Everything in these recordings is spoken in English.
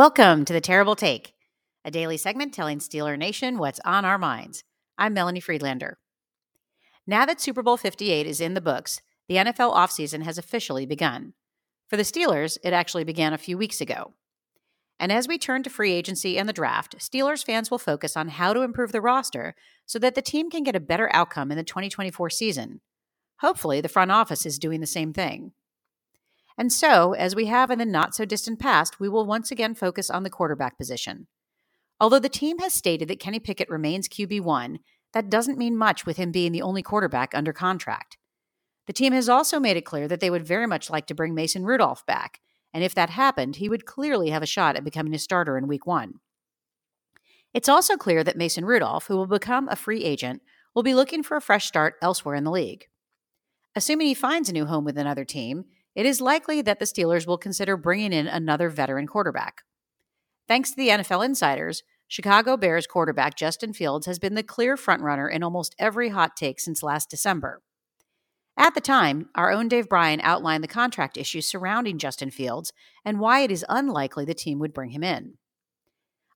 Welcome to the Terrible Take, a daily segment telling Steeler Nation what's on our minds. I'm Melanie Friedlander. Now that Super Bowl 58 is in the books, the NFL offseason has officially begun. For the Steelers, it actually began a few weeks ago. And as we turn to free agency and the draft, Steelers fans will focus on how to improve the roster so that the team can get a better outcome in the 2024 season. Hopefully, the front office is doing the same thing. And so, as we have in the not so distant past, we will once again focus on the quarterback position. Although the team has stated that Kenny Pickett remains QB1, that doesn't mean much with him being the only quarterback under contract. The team has also made it clear that they would very much like to bring Mason Rudolph back, and if that happened, he would clearly have a shot at becoming a starter in week one. It's also clear that Mason Rudolph, who will become a free agent, will be looking for a fresh start elsewhere in the league. Assuming he finds a new home with another team, it is likely that the Steelers will consider bringing in another veteran quarterback. Thanks to the NFL insiders, Chicago Bears quarterback Justin Fields has been the clear frontrunner in almost every hot take since last December. At the time, our own Dave Bryan outlined the contract issues surrounding Justin Fields and why it is unlikely the team would bring him in.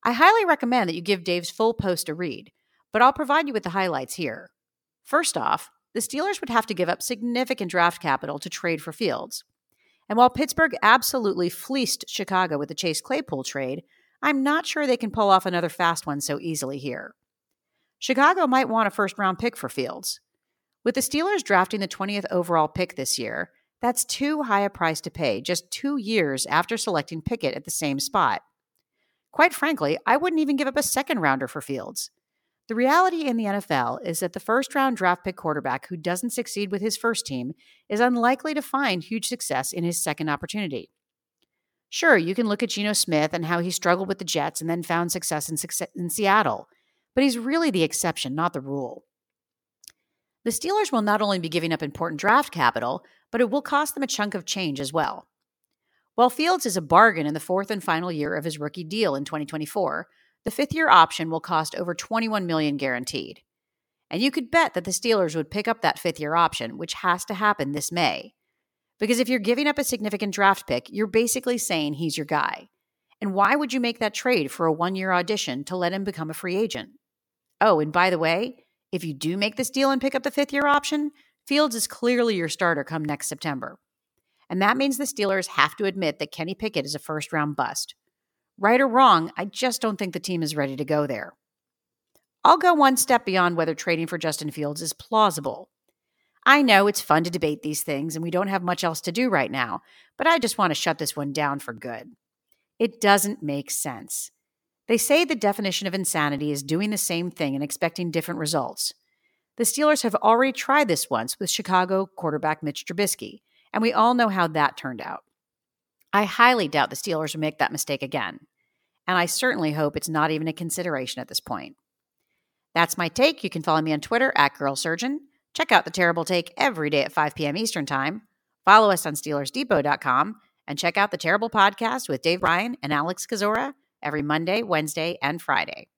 I highly recommend that you give Dave's full post a read, but I'll provide you with the highlights here. First off, the Steelers would have to give up significant draft capital to trade for Fields. And while Pittsburgh absolutely fleeced Chicago with the Chase Claypool trade, I'm not sure they can pull off another fast one so easily here. Chicago might want a first round pick for Fields. With the Steelers drafting the 20th overall pick this year, that's too high a price to pay just two years after selecting Pickett at the same spot. Quite frankly, I wouldn't even give up a second rounder for Fields. The reality in the NFL is that the first round draft pick quarterback who doesn't succeed with his first team is unlikely to find huge success in his second opportunity. Sure, you can look at Geno Smith and how he struggled with the Jets and then found success in, success in Seattle, but he's really the exception, not the rule. The Steelers will not only be giving up important draft capital, but it will cost them a chunk of change as well. While Fields is a bargain in the fourth and final year of his rookie deal in 2024, the fifth year option will cost over 21 million guaranteed. And you could bet that the Steelers would pick up that fifth year option, which has to happen this May. Because if you're giving up a significant draft pick, you're basically saying he's your guy. And why would you make that trade for a one year audition to let him become a free agent? Oh, and by the way, if you do make this deal and pick up the fifth year option, Fields is clearly your starter come next September. And that means the Steelers have to admit that Kenny Pickett is a first round bust. Right or wrong, I just don't think the team is ready to go there. I'll go one step beyond whether trading for Justin Fields is plausible. I know it's fun to debate these things and we don't have much else to do right now, but I just want to shut this one down for good. It doesn't make sense. They say the definition of insanity is doing the same thing and expecting different results. The Steelers have already tried this once with Chicago quarterback Mitch Trubisky, and we all know how that turned out. I highly doubt the Steelers will make that mistake again. And I certainly hope it's not even a consideration at this point. That's my take. You can follow me on Twitter at GirlSurgeon. Check out the Terrible Take every day at 5 p.m. Eastern Time. Follow us on SteelersDepot.com and check out the Terrible Podcast with Dave Bryan and Alex Kozora every Monday, Wednesday, and Friday.